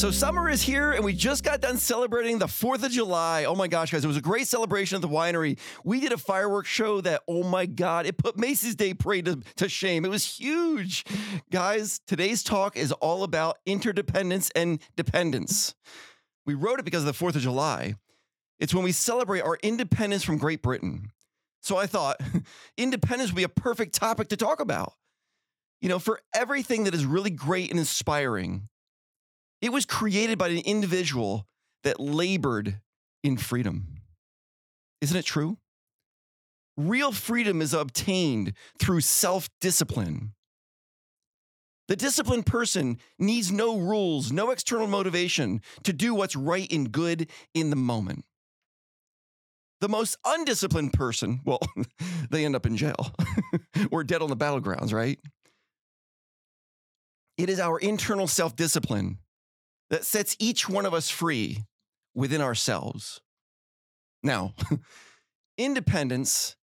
So summer is here, and we just got done celebrating the 4th of July. Oh my gosh, guys, it was a great celebration at the winery. We did a fireworks show that, oh my God, it put Macy's Day Parade to, to shame. It was huge. Guys, today's talk is all about interdependence and dependence. We wrote it because of the 4th of July. It's when we celebrate our independence from Great Britain. So I thought independence would be a perfect topic to talk about. You know, for everything that is really great and inspiring, it was created by an individual that labored in freedom. Isn't it true? Real freedom is obtained through self discipline. The disciplined person needs no rules, no external motivation to do what's right and good in the moment. The most undisciplined person, well, they end up in jail or dead on the battlegrounds, right? It is our internal self discipline that sets each one of us free within ourselves. Now, independence,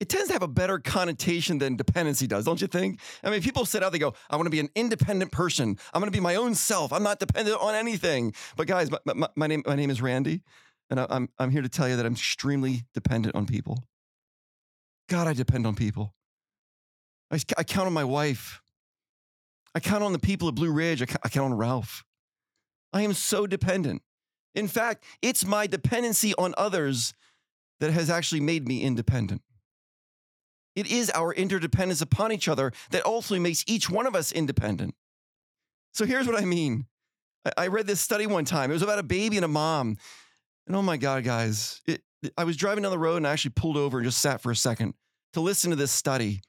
it tends to have a better connotation than dependency does, don't you think? I mean, people sit out, they go, I want to be an independent person. I'm going to be my own self. I'm not dependent on anything. But guys, my, my, my name, my name is Randy, and I, I'm, I'm here to tell you that I'm extremely dependent on people. God, I depend on people. I, I count on my wife. I count on the people at Blue Ridge. I, I count on Ralph. I am so dependent. In fact, it's my dependency on others that has actually made me independent. It is our interdependence upon each other that ultimately makes each one of us independent. So here's what I mean. I read this study one time. It was about a baby and a mom. And oh my God, guys, it, I was driving down the road and I actually pulled over and just sat for a second to listen to this study.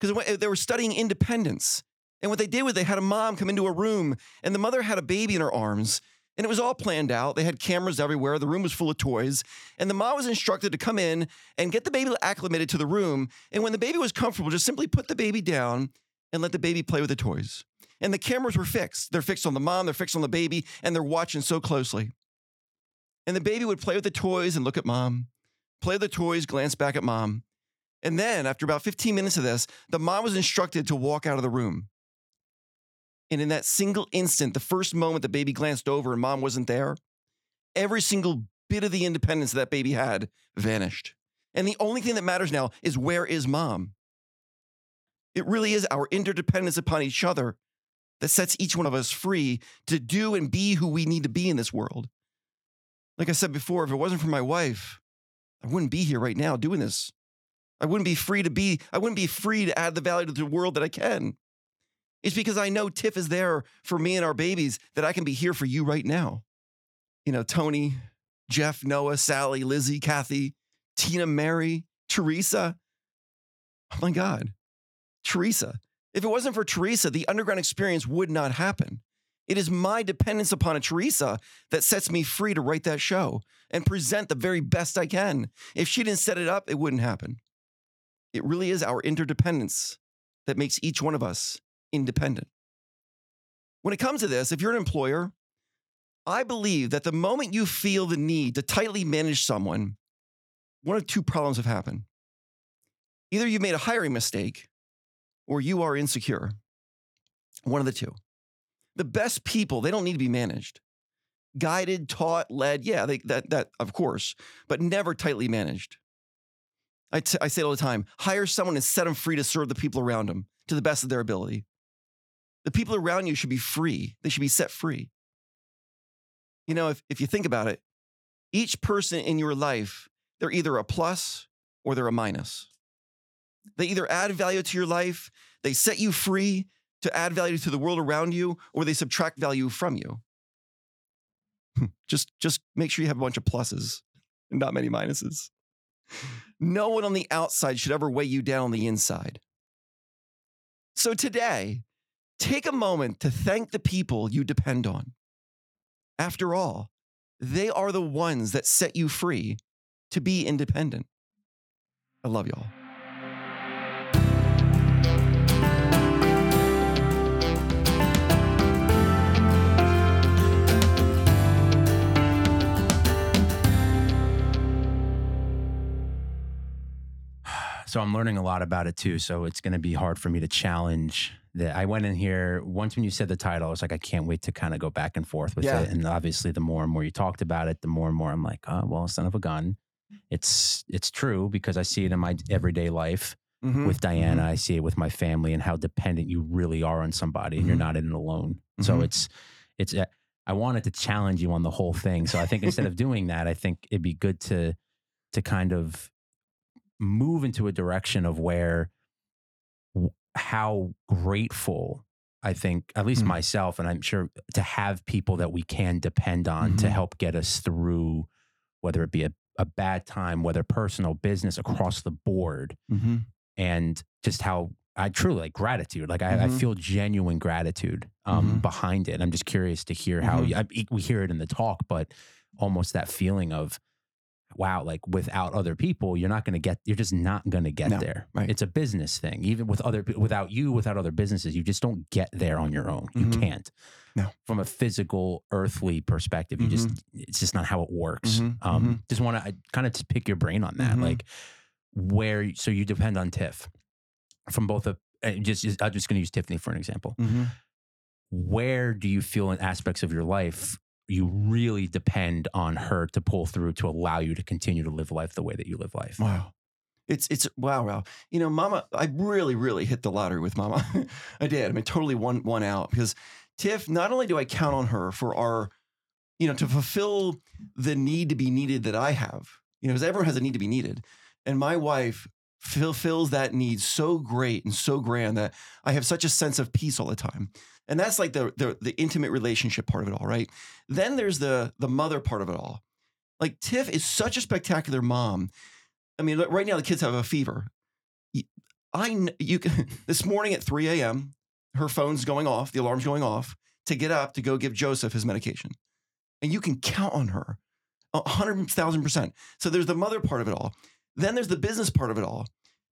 Because they were studying independence. And what they did was they had a mom come into a room, and the mother had a baby in her arms. And it was all planned out. They had cameras everywhere. The room was full of toys. And the mom was instructed to come in and get the baby acclimated to the room. And when the baby was comfortable, just simply put the baby down and let the baby play with the toys. And the cameras were fixed. They're fixed on the mom, they're fixed on the baby, and they're watching so closely. And the baby would play with the toys and look at mom, play with the toys, glance back at mom. And then, after about 15 minutes of this, the mom was instructed to walk out of the room. And in that single instant, the first moment the baby glanced over and mom wasn't there, every single bit of the independence that baby had vanished. And the only thing that matters now is where is mom? It really is our interdependence upon each other that sets each one of us free to do and be who we need to be in this world. Like I said before, if it wasn't for my wife, I wouldn't be here right now doing this. I wouldn't be free to be, I wouldn't be free to add the value to the world that I can. It's because I know Tiff is there for me and our babies that I can be here for you right now. You know, Tony, Jeff, Noah, Sally, Lizzie, Kathy, Tina, Mary, Teresa. Oh my God, Teresa. If it wasn't for Teresa, the underground experience would not happen. It is my dependence upon a Teresa that sets me free to write that show and present the very best I can. If she didn't set it up, it wouldn't happen. It really is our interdependence that makes each one of us independent. When it comes to this, if you're an employer, I believe that the moment you feel the need to tightly manage someone, one of two problems have happened. Either you've made a hiring mistake or you are insecure. One of the two. The best people, they don't need to be managed. Guided, taught, led, yeah, they, that, that, of course, but never tightly managed. I, t- I say it all the time hire someone and set them free to serve the people around them to the best of their ability. The people around you should be free, they should be set free. You know, if, if you think about it, each person in your life, they're either a plus or they're a minus. They either add value to your life, they set you free to add value to the world around you, or they subtract value from you. Hmm, just, just make sure you have a bunch of pluses and not many minuses. No one on the outside should ever weigh you down on the inside. So today, Take a moment to thank the people you depend on. After all, they are the ones that set you free to be independent. I love y'all. so I'm learning a lot about it too. So it's going to be hard for me to challenge that. I went in here once when you said the title, I was like, I can't wait to kind of go back and forth with Yeah. it. And obviously, the more and more you talked about it, the more and more I'm like, oh, well, son of a gun. It's it's true because I see it in my everyday life Mhm. with Diana. I see it with my family and how dependent you really are on somebody, and you're Mhm. not in it alone. So Mhm. it's it's. uh, I wanted to challenge you on the whole thing. So I think instead of doing that, I think it'd be good to to kind of move into a direction of where how grateful I think, at least Mm. myself, and I'm sure to have people that we can depend on to Mhm. help get us through, whether it be a, a bad time, whether personal, business, across the board, Mhm. and just how I truly like gratitude. Like I, I Mhm. feel genuine gratitude um, Mhm. behind it. I'm just curious to hear how Mhm. you, I, we hear it in the talk, but almost that feeling of, wow, like without other people, you're not going to get, you're just not going to get No, there. right. It's a business thing. Even with other, without you, without other businesses, you just don't get there on your own. You Mhm. can't. No. From a physical, earthly perspective, you just, it's just not how it works. Mhm, Um, Just want to kind of just pick your brain on that. Mhm. Like where, so you depend on Tiff from both a, uh, just, just- I'm just going to use Tiffany for an example Mhm. where do you feel in aspects of your life you really depend on her to pull through to allow you to continue to live life the way that you live life? Wow. It's it's wow wow. You know, Mama, I really really hit the lottery with Mama. I did. I mean, totally one one out because Tiff. Not only do I count on her for our, you know, to fulfill the need to be needed that I have. You know, because everyone has a need to be needed, and my wife fulfills that need so great and so grand that I have such a sense of peace all the time. And that's like the the, the intimate relationship part of it all, right? Then there's the the mother part of it all. Like Tiff is such a spectacular mom. I mean, right now the kids have a fever. I you can this morning at 3 a.m. her phone's going off, the alarm's going off to get up to go give Joseph his medication, and you can count on her, hundred thousand percent. So there's the mother part of it all. Then there's the business part of it all.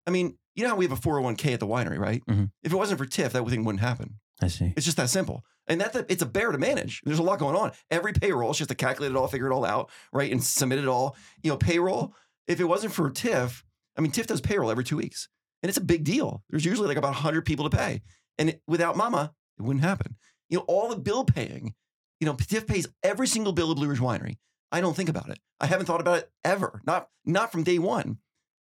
I mean, you know how we have a 401k at the winery, right? Mhm. If it wasn't for Tiff, that thing wouldn't happen. I see. It's just that simple. And that it's a bear to manage. There's a lot going on. Every payroll, she has to calculate it all, figure it all out, right? And submit it all. You know, payroll, if it wasn't for Tiff, I mean, Tiff does payroll every two weeks. And it's a big deal. There's usually like about 100 people to pay. And it, without mama, it wouldn't happen. You know, all the bill paying, you know, Tiff pays every single bill of Blue Ridge Winery. I don't think about it. I haven't thought about it ever. Not not from day one.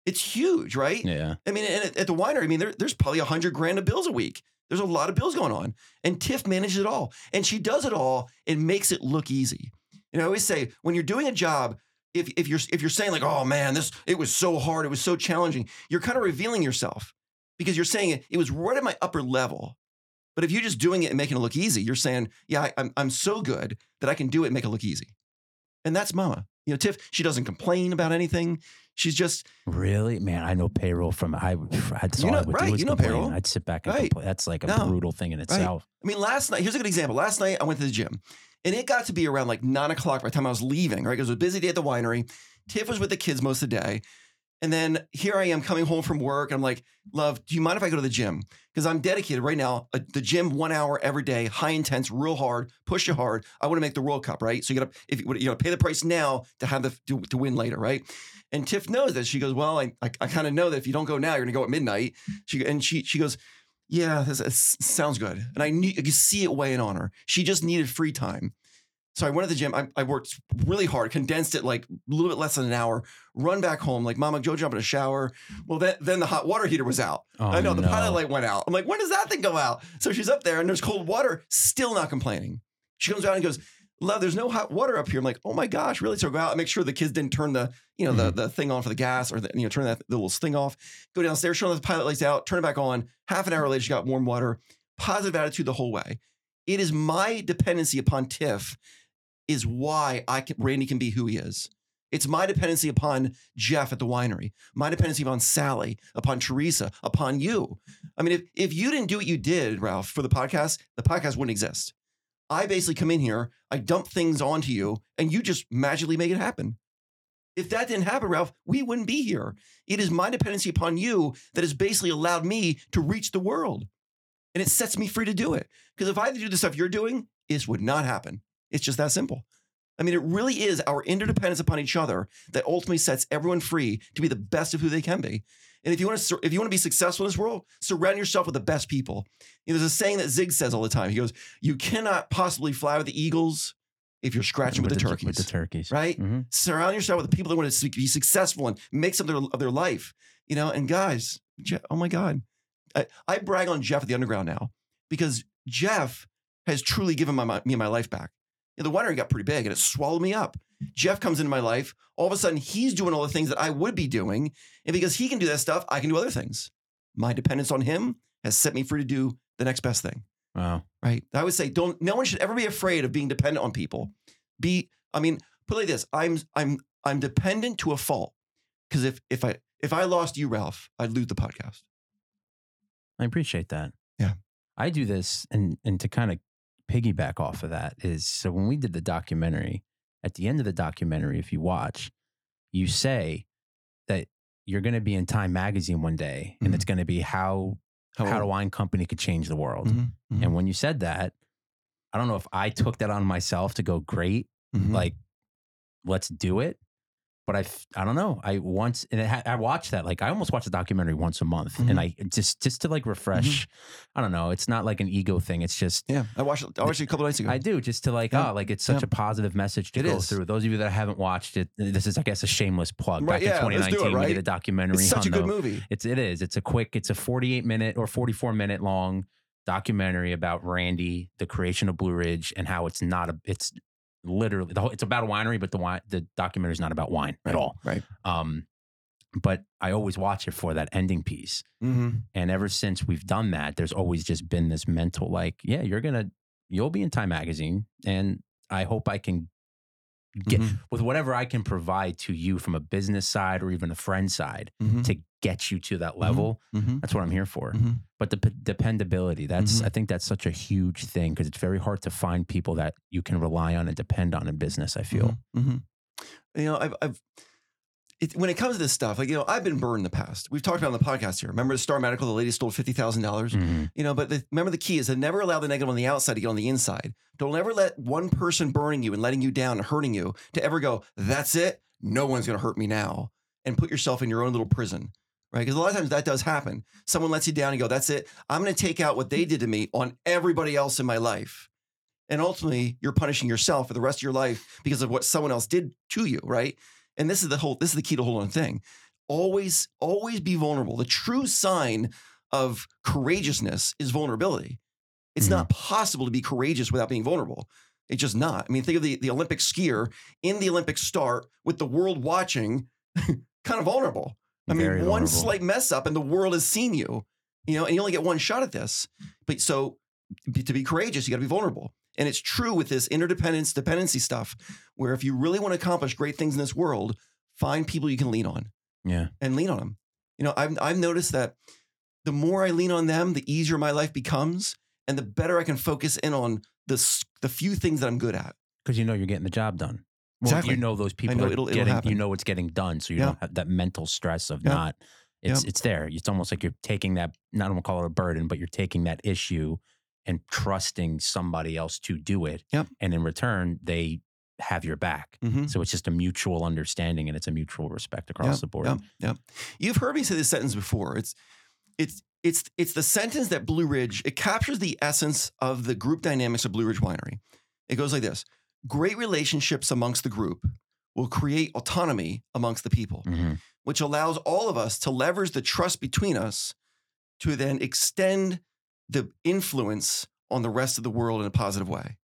It's huge, right? Yeah. I mean, and at, at the winery, I mean, there, there's probably a hundred grand of bills a week. There's a lot of bills going on, and Tiff manages it all, and she does it all and makes it look easy. And I always say, when you're doing a job, if if you're if you're saying like, oh man, this it was so hard, it was so challenging, you're kind of revealing yourself because you're saying it, it was right at my upper level. But if you're just doing it and making it look easy, you're saying, yeah, I, I'm I'm so good that I can do it and make it look easy. And that's Mama. You know, Tiff, she doesn't complain about anything. She's just Really, man. I know payroll from I. That's You all know- I would right, do is you know complain. payroll. I'd sit back and Right. complain. That's like a No. brutal thing in itself. I mean, last night, here's a good example. Last night, I went to the gym and it got to be around like nine o'clock by the time I was leaving, right? It was a busy day at the winery. Tiff was with the kids most of the day. And then here I am coming home from work. I'm like, love, do you mind if I go to the gym? Because I'm dedicated right now, uh, the gym one hour every day, high intense, real hard, push you hard. I want to make the World Cup, right? So you got to, if you, you know, pay the price now to have the, to, to win later, right? And Tiff knows that. She goes, well, I, I, I kind of know that if you don't go now, you're going to go at midnight. She, and she, she goes, yeah, this, this sounds good. And I knew, you could see it weighing on her. She just needed free time. So I went to the gym. I, I worked really hard, condensed it like a little bit less than an hour. Run back home, like, Mama, go jump in a shower. Well, then, then the hot water heater was out. Oh, I know the no. pilot light went out. I'm like, when does that thing go out? So she's up there and there's cold water, still not complaining. She comes out and goes, Love, there's no hot water up here. I'm like, oh my gosh, really? So I go out and make sure the kids didn't turn the, you know, the, Mm-hmm. the thing on for the gas or the, you know, turn that the little thing off. Go downstairs, turn the pilot lights out, turn it back on. Half an hour later, she got warm water. Positive attitude the whole way. It is my dependency upon Tiff is why I can, Randy can be who he is. It's my dependency upon Jeff at the winery, my dependency upon Sally, upon Teresa, upon you. I mean, if, if you didn't do what you did, Ralph, for the podcast, the podcast wouldn't exist. I basically come in here, I dump things onto you, and you just magically make it happen. If that didn't happen, Ralph, we wouldn't be here. It is my dependency upon you that has basically allowed me to reach the world. And it sets me free to do it. Because if I had to do the stuff you're doing, this would not happen. It's just that simple. I mean, it really is our interdependence upon each other that ultimately sets everyone free to be the best of who they can be. And if you want to, if you want to be successful in this world, surround yourself with the best people. You know, there's a saying that Zig says all the time. He goes, "You cannot possibly fly with the eagles if you're scratching with, the, turkeys." With the turkeys. right? Mhm. Surround yourself with the people that want to be successful and make something of their life. You know, and guys, Je- oh my God, I, I brag on Jeff at the Underground now because Jeff has truly given my, my me my life back. You know, the winery got pretty big and it swallowed me up. Jeff comes into my life. All of a sudden, he's doing all the things that I would be doing, and because he can do that stuff, I can do other things. My dependence on him has set me free to do the next best thing Wow. right? I would say don't no one should ever be afraid of being dependent on people. Be I mean, put it like this, I'm I'm I'm dependent to a fault. Because if if I if I lost you, Ralph, I'd lose the podcast. I appreciate that. Yeah. I do this and and to kind of piggyback off of that is so when we did the documentary, at the end of the documentary, if you watch, you say that you're going to be in Time magazine one day and Mhm. it's going to be how how a wine company could change the world. Mhm, mhm, And when you said that, I don't know if I took that on myself to go great, mhm. like let's do it. But I, I don't know. I once and it ha- I watched that. Like I almost watch the documentary once a month, Mhm. and I just just to like refresh. I don't know. It's not like an ego thing. It's just yeah, I watched it. I watched it a couple nights ago. I do just to like Yeah. oh like it's such Yeah. a positive message to It go is. through. Those of you that haven't watched it, this is I guess a shameless plug. Right, Back yeah, in let's do it, 2019, we right? did a documentary. it's such a good movie. It's it is. It's a quick. It's a 48 minute or 44 minute long documentary about Randy, the creation of Blue Ridge, and how it's not a. It's literally the whole, it's about a winery, but the wine the documentary is not about wine at all. Right. Um, but I always watch it for that ending piece. Mm-hmm. And ever since we've done that, there's always just been this mental like, yeah, you're gonna you'll be in Time magazine, and I hope I can get Mm-hmm. with whatever I can provide to you from a business side or even a friend side Mm-hmm. to get you to that level. Mm-hmm. That's what I'm here for. Mhm. But the p- dependability, that's Mhm. I think that's such a huge thing because it's very hard to find people that you can rely on and depend on in business. I feel. You know, I've, I've it, when it comes to this stuff, like you know, I've been burned in the past. We've talked about it on the podcast here. Remember the Star Medical? The lady stole fifty thousand dollars. Mhm. You know, but the, remember the key is to never allow the negative on the outside to get on the inside. Don't ever let one person burning you and letting you down and hurting you to ever go, that's it. No one's going to hurt me now. And put yourself in your own little prison, right? Because a lot of times that does happen. Someone lets you down and go, that's it. I'm going to take out what they did to me on everybody else in my life. And ultimately, you're punishing yourself for the rest of your life because of what someone else did to you, right? And this is the whole, this is the key to hold on thing. Always, always be vulnerable. The true sign of courageousness is vulnerability. It's Mhm. not possible to be courageous without being vulnerable. It's just not. I mean, think of the, the Olympic skier in the Olympic start with the world watching, kind of vulnerable. I mean, Very one vulnerable. slight mess up and the world has seen you, you know, and you only get one shot at this. But so to be courageous, you got to be vulnerable. And it's true with this interdependence, dependency stuff, where if you really want to accomplish great things in this world, find people you can lean on Yeah. and lean on them. You know, I've, I've noticed that the more I lean on them, the easier my life becomes and the better I can focus in on the, the few things that I'm good at. Because you know you're getting the job done. Well, Exactly. You know those people know are it'll- it'll getting. You know it's getting done, so you Yeah. don't have that mental stress of Yeah. not. It's Yeah. it's there. It's almost like you're taking that. Not want to call it a burden, but you're taking that issue and trusting somebody else to do it. Yep. And in return, they have your back. Mm-hmm. So it's just a mutual understanding and it's a mutual respect across the board. Yep, yep. You've heard me say this sentence before. It's it's it's it's the sentence that Blue Ridge it captures the essence of the group dynamics of Blue Ridge Winery. It goes like this: Great relationships amongst the group will create autonomy amongst the people, Mhm. which allows all of us to leverage the trust between us to then extend the influence on the rest of the world in a positive way.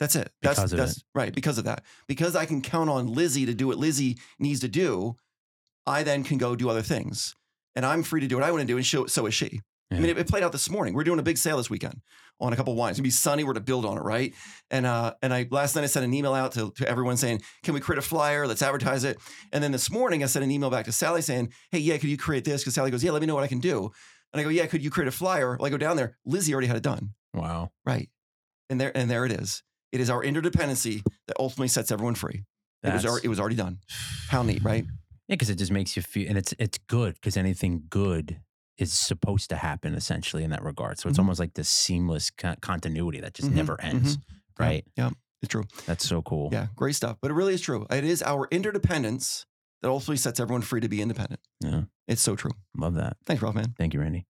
That's it. That's Because of that's right. Because of that. Because I can count on Lizzie to do what Lizzie needs to do, I then can go do other things. And I'm free to do what I want to do, and so, so is she. I mean, it, it played out this morning. We're doing a big sale this weekend on a couple of wines. It's gonna be sunny. We're to build on it, right? And uh, and I last night I sent an email out to, to everyone saying, "Can we create a flyer? Let's advertise it." And then this morning I sent an email back to Sally saying, "Hey, yeah, could you create this?" Because Sally goes, "Yeah, let me know what I can do." And I go, "Yeah, could you create a flyer?" Well, I go down there. Lizzie already had it done. Wow. Right. And there and there it is. It is our interdependency that ultimately sets everyone free. It was, already, it was already done. How neat, right? Yeah, because it just makes you feel, and it's it's good because anything good is supposed to happen essentially in that regard. So it's Mhm. almost like this seamless con- continuity that just Mhm, never ends, right? Yeah, it's true. That's so cool. Yeah, great stuff. But it really is true. It is our interdependence that ultimately sets everyone free to be independent. Yeah. It's so true. Love that. Thanks, Ralph, man. Thank you, Randy.